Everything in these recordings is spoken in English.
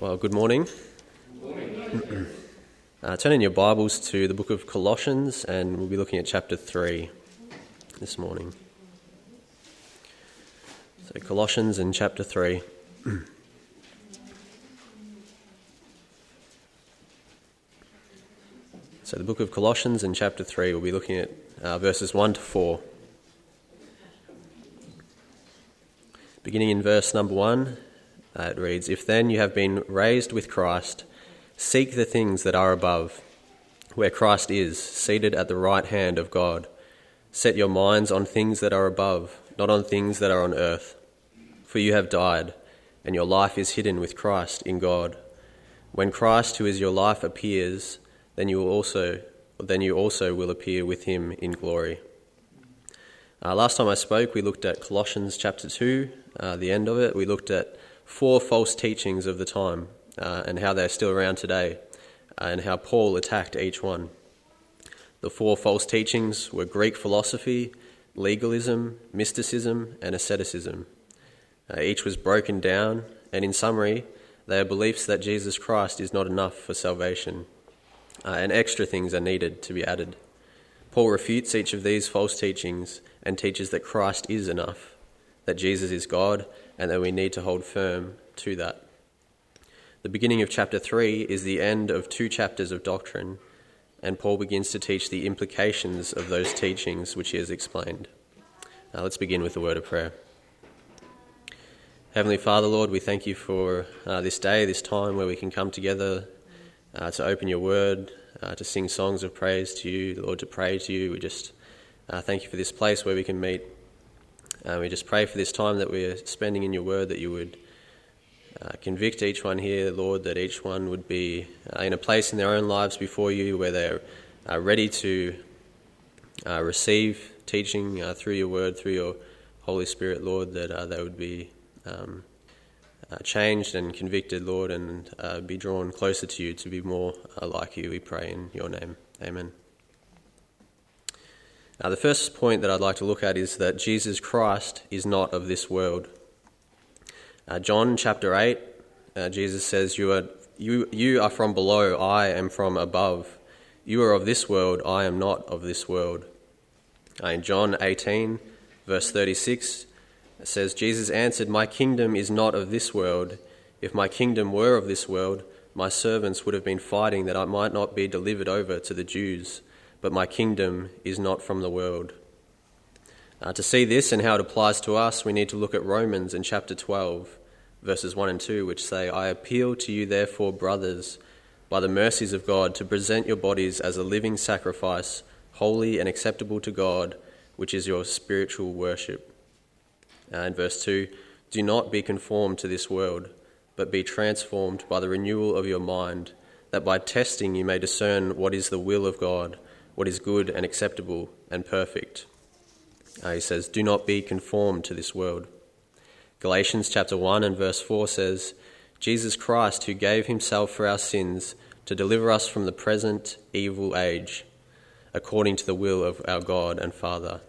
Well, good morning. uh, turn in your Bibles to the book of Colossians, and we'll be looking at chapter 3 this morning. So, Colossians in chapter 3. so, the book of Colossians in chapter 3, we'll be looking at uh, verses 1 to 4. Beginning in verse number 1, uh, it reads If then you have been raised with Christ, seek the things that are above, where Christ is, seated at the right hand of God. Set your minds on things that are above, not on things that are on earth. For you have died, and your life is hidden with Christ in God. When Christ, who is your life, appears, then you will also then you also will appear with him in glory. Uh, last time I spoke, we looked at Colossians chapter 2, uh, the end of it. We looked at four false teachings of the time uh, and how they're still around today, uh, and how Paul attacked each one. The four false teachings were Greek philosophy, legalism, mysticism, and asceticism. Uh, each was broken down, and in summary, they are beliefs that Jesus Christ is not enough for salvation, uh, and extra things are needed to be added. Paul refutes each of these false teachings and teaches that Christ is enough, that Jesus is God, and that we need to hold firm to that. The beginning of chapter 3 is the end of two chapters of doctrine, and Paul begins to teach the implications of those teachings which he has explained. Now let's begin with a word of prayer. Heavenly Father, Lord, we thank you for uh, this day, this time where we can come together uh, to open your word, uh, to sing songs of praise to you, Lord, to pray to you. We just uh, thank you for this place where we can meet. Uh, we just pray for this time that we're spending in your word that you would uh, convict each one here, Lord, that each one would be uh, in a place in their own lives before you where they're uh, ready to receive teaching through your word, through your Holy Spirit, Lord, that they would be um, uh, changed and convicted, Lord, and uh, be drawn closer to you to be more uh, like you, we pray in your name. Amen. Now, the first point that I'd like to look at is that Jesus Christ is not of this world. Uh, John chapter 8, uh, Jesus says, you are, you, you are from below, I am from above. You are of this world, I am not of this world. Uh, in John 18, verse 36, it says, Jesus answered, My kingdom is not of this world. If my kingdom were of this world, my servants would have been fighting that I might not be delivered over to the Jews. But my kingdom is not from the world. Uh, to see this and how it applies to us, we need to look at Romans in chapter 12, verses 1 and 2, which say, I appeal to you, therefore, brothers, by the mercies of God, to present your bodies as a living sacrifice, holy and acceptable to God, which is your spiritual worship. And verse 2, do not be conformed to this world, but be transformed by the renewal of your mind, that by testing you may discern what is the will of God, what is good and acceptable and perfect. Uh, he says, Do not be conformed to this world. Galatians chapter 1 and verse 4 says, Jesus Christ, who gave himself for our sins to deliver us from the present evil age, according to the will of our God and Father.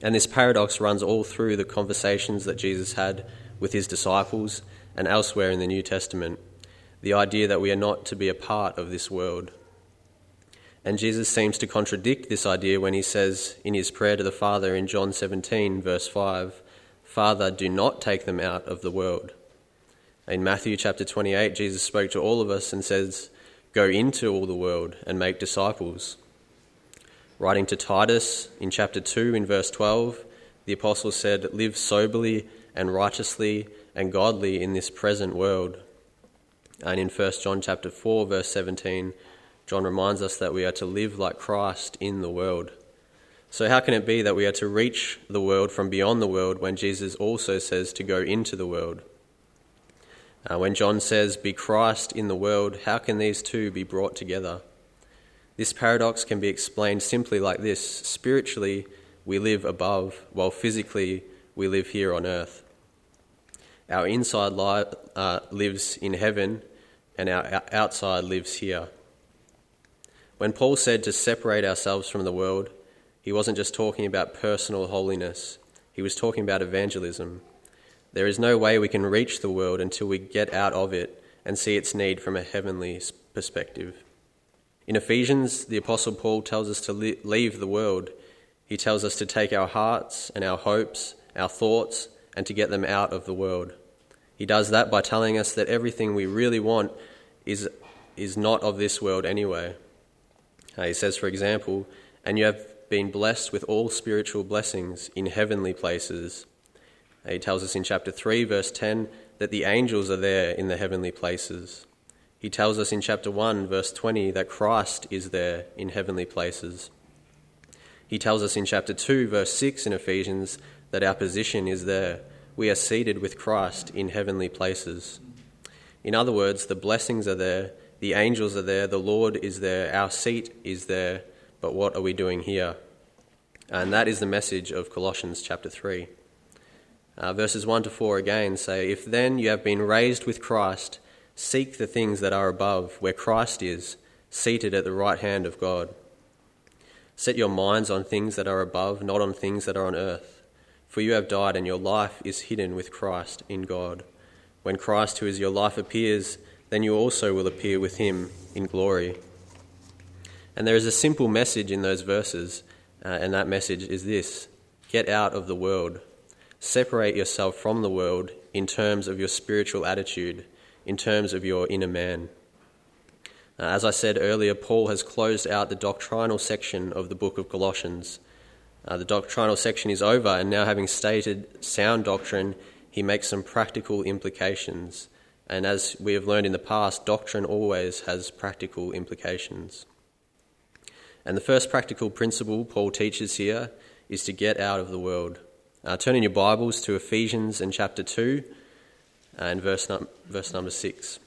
And this paradox runs all through the conversations that Jesus had with his disciples and elsewhere in the New Testament the idea that we are not to be a part of this world. And Jesus seems to contradict this idea when he says in his prayer to the Father in John 17, verse 5, Father, do not take them out of the world. In Matthew chapter 28, Jesus spoke to all of us and says, Go into all the world and make disciples. Writing to Titus in chapter 2, in verse 12, the apostle said, Live soberly and righteously and godly in this present world. And in 1 John chapter 4, verse 17, John reminds us that we are to live like Christ in the world. So, how can it be that we are to reach the world from beyond the world when Jesus also says to go into the world? Uh, when John says, Be Christ in the world, how can these two be brought together? This paradox can be explained simply like this spiritually, we live above, while physically, we live here on earth. Our inside life uh, lives in heaven, and our outside lives here. When Paul said to separate ourselves from the world, he wasn't just talking about personal holiness, he was talking about evangelism. There is no way we can reach the world until we get out of it and see its need from a heavenly perspective. In Ephesians, the Apostle Paul tells us to leave the world. He tells us to take our hearts and our hopes, our thoughts, and to get them out of the world. He does that by telling us that everything we really want is, is not of this world anyway. Uh, he says, for example, and you have been blessed with all spiritual blessings in heavenly places. Uh, he tells us in chapter 3, verse 10, that the angels are there in the heavenly places. He tells us in chapter 1, verse 20, that Christ is there in heavenly places. He tells us in chapter 2, verse 6 in Ephesians, that our position is there. We are seated with Christ in heavenly places. In other words, the blessings are there, the angels are there, the Lord is there, our seat is there, but what are we doing here? And that is the message of Colossians chapter 3. Uh, verses 1 to 4 again say, If then you have been raised with Christ, seek the things that are above, where Christ is, seated at the right hand of God. Set your minds on things that are above, not on things that are on earth. For you have died, and your life is hidden with Christ in God. When Christ, who is your life, appears, then you also will appear with him in glory. And there is a simple message in those verses, uh, and that message is this get out of the world. Separate yourself from the world in terms of your spiritual attitude, in terms of your inner man. Uh, as I said earlier, Paul has closed out the doctrinal section of the book of Colossians. Uh, the doctrinal section is over, and now having stated sound doctrine, he makes some practical implications. And as we have learned in the past, doctrine always has practical implications. And the first practical principle Paul teaches here is to get out of the world. Uh, turn in your Bibles to Ephesians in chapter 2 and verse, num- verse number 6.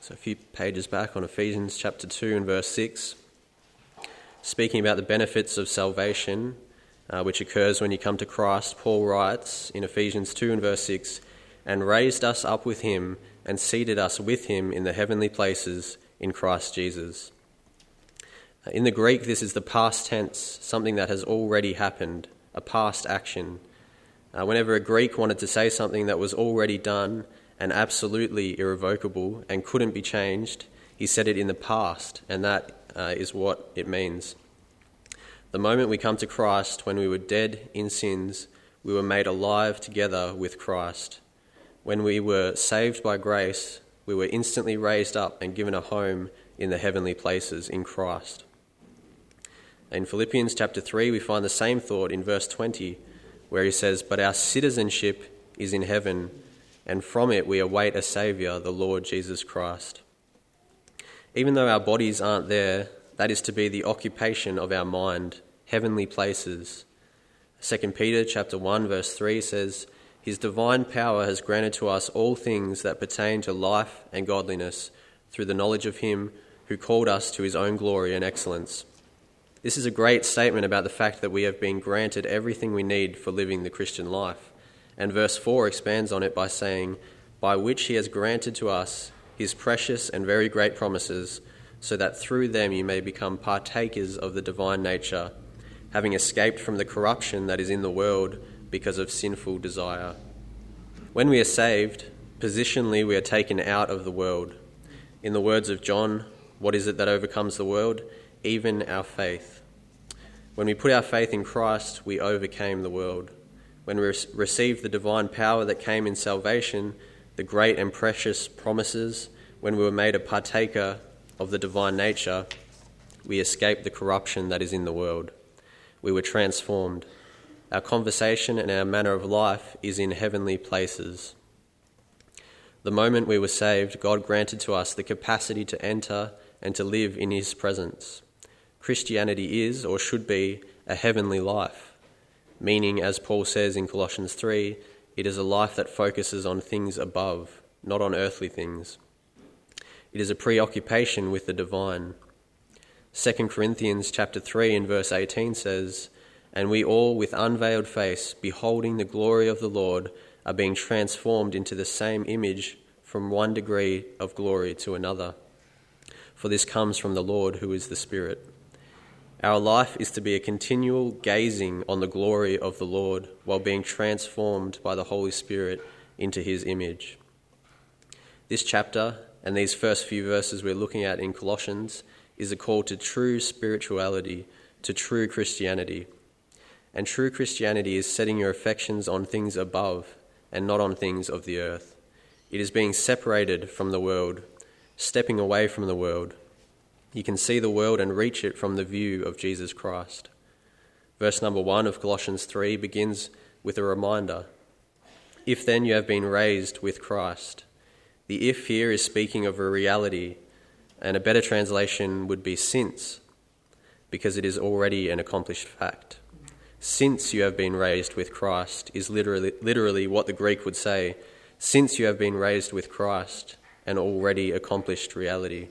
So, a few pages back on Ephesians chapter 2 and verse 6, speaking about the benefits of salvation, uh, which occurs when you come to Christ, Paul writes in Ephesians 2 and verse 6 and raised us up with him and seated us with him in the heavenly places in Christ Jesus. In the Greek, this is the past tense, something that has already happened, a past action. Uh, whenever a Greek wanted to say something that was already done and absolutely irrevocable and couldn't be changed, he said it in the past, and that uh, is what it means. The moment we come to Christ, when we were dead in sins, we were made alive together with Christ. When we were saved by grace, we were instantly raised up and given a home in the heavenly places in Christ. In Philippians chapter 3, we find the same thought in verse 20, where he says, But our citizenship is in heaven, and from it we await a Saviour, the Lord Jesus Christ. Even though our bodies aren't there, that is to be the occupation of our mind, heavenly places. 2 Peter chapter 1 verse 3 says, his divine power has granted to us all things that pertain to life and godliness through the knowledge of Him who called us to His own glory and excellence. This is a great statement about the fact that we have been granted everything we need for living the Christian life. And verse 4 expands on it by saying, By which He has granted to us His precious and very great promises, so that through them you may become partakers of the divine nature, having escaped from the corruption that is in the world because of sinful desire. When we are saved, positionally we are taken out of the world. In the words of John, what is it that overcomes the world? Even our faith. When we put our faith in Christ, we overcame the world. When we received the divine power that came in salvation, the great and precious promises, when we were made a partaker of the divine nature, we escaped the corruption that is in the world. We were transformed. Our conversation and our manner of life is in heavenly places. The moment we were saved, God granted to us the capacity to enter and to live in His presence. Christianity is, or should be, a heavenly life, meaning, as Paul says in Colossians 3, it is a life that focuses on things above, not on earthly things. It is a preoccupation with the divine. 2 Corinthians chapter 3 and verse 18 says, and we all, with unveiled face, beholding the glory of the Lord, are being transformed into the same image from one degree of glory to another. For this comes from the Lord, who is the Spirit. Our life is to be a continual gazing on the glory of the Lord while being transformed by the Holy Spirit into his image. This chapter and these first few verses we're looking at in Colossians is a call to true spirituality, to true Christianity. And true Christianity is setting your affections on things above and not on things of the earth. It is being separated from the world, stepping away from the world you can see the world and reach it from the view of Jesus Christ. Verse number 1 of Colossians 3 begins with a reminder If then you have been raised with Christ. The if here is speaking of a reality, and a better translation would be since, because it is already an accomplished fact. Since you have been raised with Christ is literally, literally what the Greek would say. Since you have been raised with Christ, an already accomplished reality.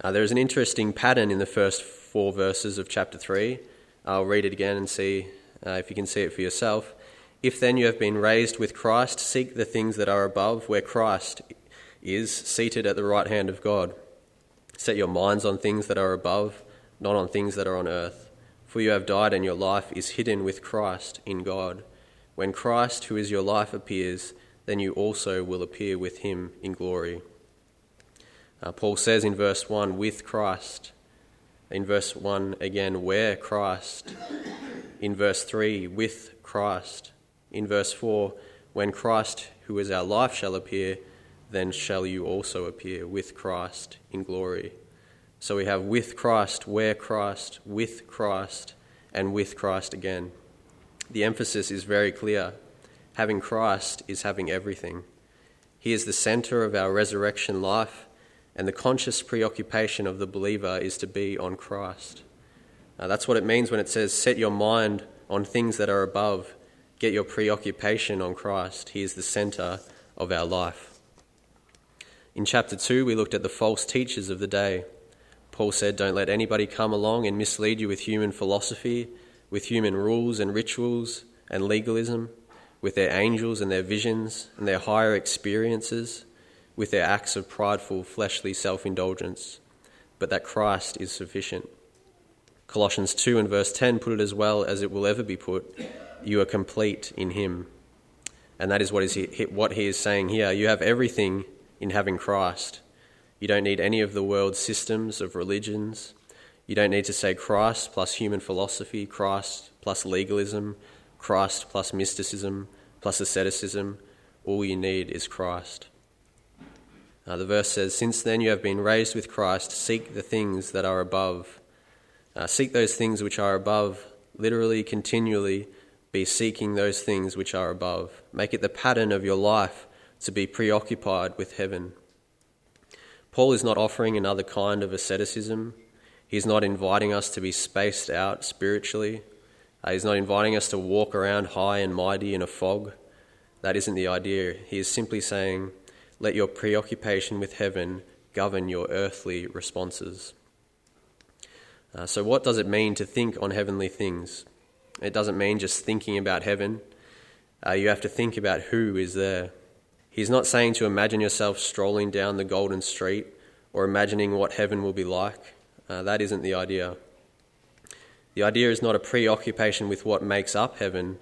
Uh, there is an interesting pattern in the first four verses of chapter 3. I'll read it again and see uh, if you can see it for yourself. If then you have been raised with Christ, seek the things that are above, where Christ is seated at the right hand of God. Set your minds on things that are above, not on things that are on earth. For you have died, and your life is hidden with Christ in God. When Christ, who is your life, appears, then you also will appear with him in glory. Uh, Paul says in verse 1, with Christ. In verse 1 again, where Christ. In verse 3, with Christ. In verse 4, when Christ, who is our life, shall appear, then shall you also appear with Christ in glory. So we have with Christ, where Christ, with Christ, and with Christ again. The emphasis is very clear. Having Christ is having everything. He is the center of our resurrection life and the conscious preoccupation of the believer is to be on Christ. Uh, that's what it means when it says, set your mind on things that are above. Get your preoccupation on Christ. He is the center of our life. In chapter 2, we looked at the false teachers of the day. Paul said, Don't let anybody come along and mislead you with human philosophy, with human rules and rituals and legalism, with their angels and their visions and their higher experiences with their acts of prideful, fleshly self indulgence, but that Christ is sufficient. Colossians 2 and verse 10 put it as well as it will ever be put you are complete in Him. And that is what, is he, what he is saying here. You have everything in having Christ. You don't need any of the world's systems of religions. You don't need to say Christ plus human philosophy, Christ plus legalism, Christ plus mysticism, plus asceticism. All you need is Christ. Uh, the verse says, Since then you have been raised with Christ, seek the things that are above. Uh, seek those things which are above, literally, continually be seeking those things which are above. Make it the pattern of your life to be preoccupied with heaven. Paul is not offering another kind of asceticism. He's not inviting us to be spaced out spiritually. Uh, he's not inviting us to walk around high and mighty in a fog. That isn't the idea. He is simply saying, let your preoccupation with heaven govern your earthly responses. Uh, so, what does it mean to think on heavenly things? It doesn't mean just thinking about heaven. Uh, you have to think about who is there. He's not saying to imagine yourself strolling down the golden street or imagining what heaven will be like. Uh, that isn't the idea. The idea is not a preoccupation with what makes up heaven,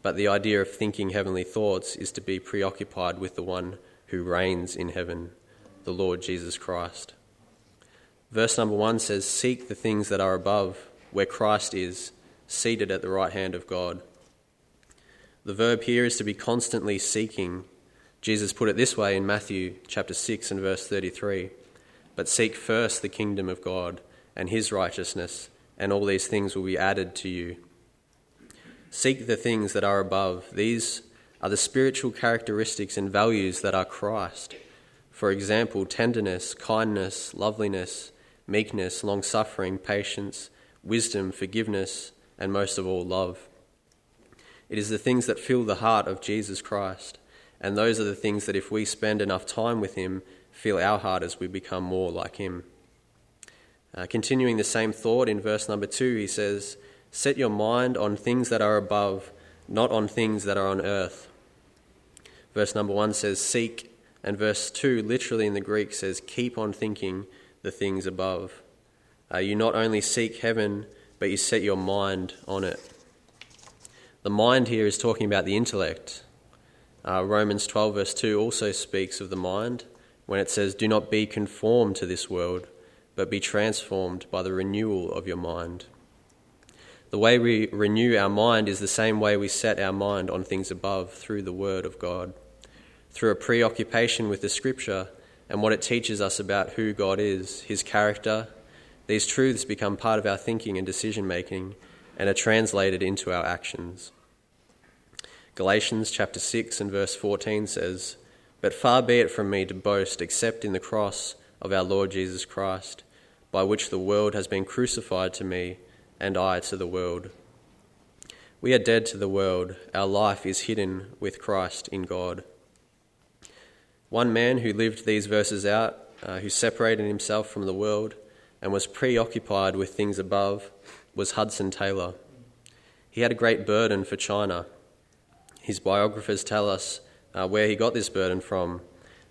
but the idea of thinking heavenly thoughts is to be preoccupied with the one who reigns in heaven, the Lord Jesus Christ. Verse number one says, Seek the things that are above, where Christ is, seated at the right hand of God. The verb here is to be constantly seeking. Jesus put it this way in Matthew chapter 6 and verse 33 But seek first the kingdom of God and his righteousness, and all these things will be added to you. Seek the things that are above. These are the spiritual characteristics and values that are Christ. For example, tenderness, kindness, loveliness, meekness, long suffering, patience, wisdom, forgiveness, and most of all, love. It is the things that fill the heart of Jesus Christ, and those are the things that, if we spend enough time with Him, fill our heart as we become more like Him. Uh, continuing the same thought in verse number two, he says, Set your mind on things that are above, not on things that are on earth. Verse number one says, Seek, and verse two, literally in the Greek, says, Keep on thinking the things above. Uh, you not only seek heaven, but you set your mind on it. The mind here is talking about the intellect. Uh, Romans 12, verse 2 also speaks of the mind when it says, Do not be conformed to this world, but be transformed by the renewal of your mind. The way we renew our mind is the same way we set our mind on things above through the Word of God. Through a preoccupation with the Scripture and what it teaches us about who God is, His character, these truths become part of our thinking and decision making and are translated into our actions. Galatians chapter 6 and verse 14 says, But far be it from me to boast except in the cross of our Lord Jesus Christ, by which the world has been crucified to me and I to the world. We are dead to the world, our life is hidden with Christ in God. One man who lived these verses out, uh, who separated himself from the world and was preoccupied with things above, was Hudson Taylor. He had a great burden for China. His biographers tell us uh, where he got this burden from.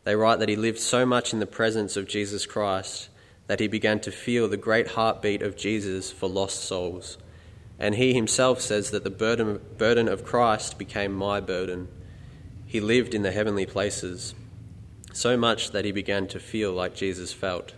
They write that he lived so much in the presence of Jesus Christ that he began to feel the great heartbeat of Jesus for lost souls. And he himself says that the burden, burden of Christ became my burden. He lived in the heavenly places, so much that he began to feel like Jesus felt.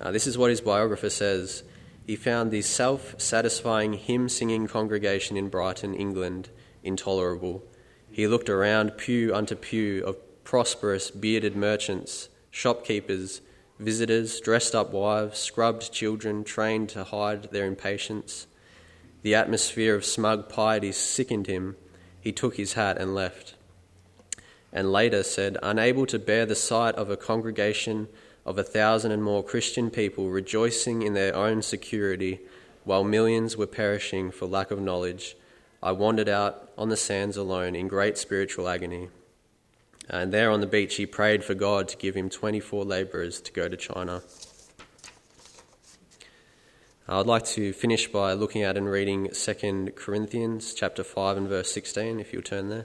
Uh, this is what his biographer says. He found the self satisfying hymn singing congregation in Brighton, England, intolerable. He looked around pew unto pew of prosperous bearded merchants, shopkeepers, visitors, dressed up wives, scrubbed children trained to hide their impatience. The atmosphere of smug piety sickened him. He took his hat and left. And later said, unable to bear the sight of a congregation of a thousand and more Christian people rejoicing in their own security while millions were perishing for lack of knowledge, I wandered out on the sands alone in great spiritual agony. And there on the beach, he prayed for God to give him 24 labourers to go to China. I'd like to finish by looking at and reading 2 Corinthians chapter 5 and verse 16, if you'll turn there.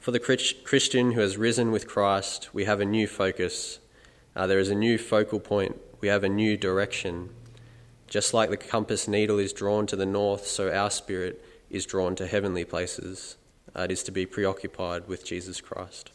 For the Christian who has risen with Christ, we have a new focus. Uh, there is a new focal point. We have a new direction. Just like the compass needle is drawn to the north, so our spirit is drawn to heavenly places. Uh, it is to be preoccupied with Jesus Christ.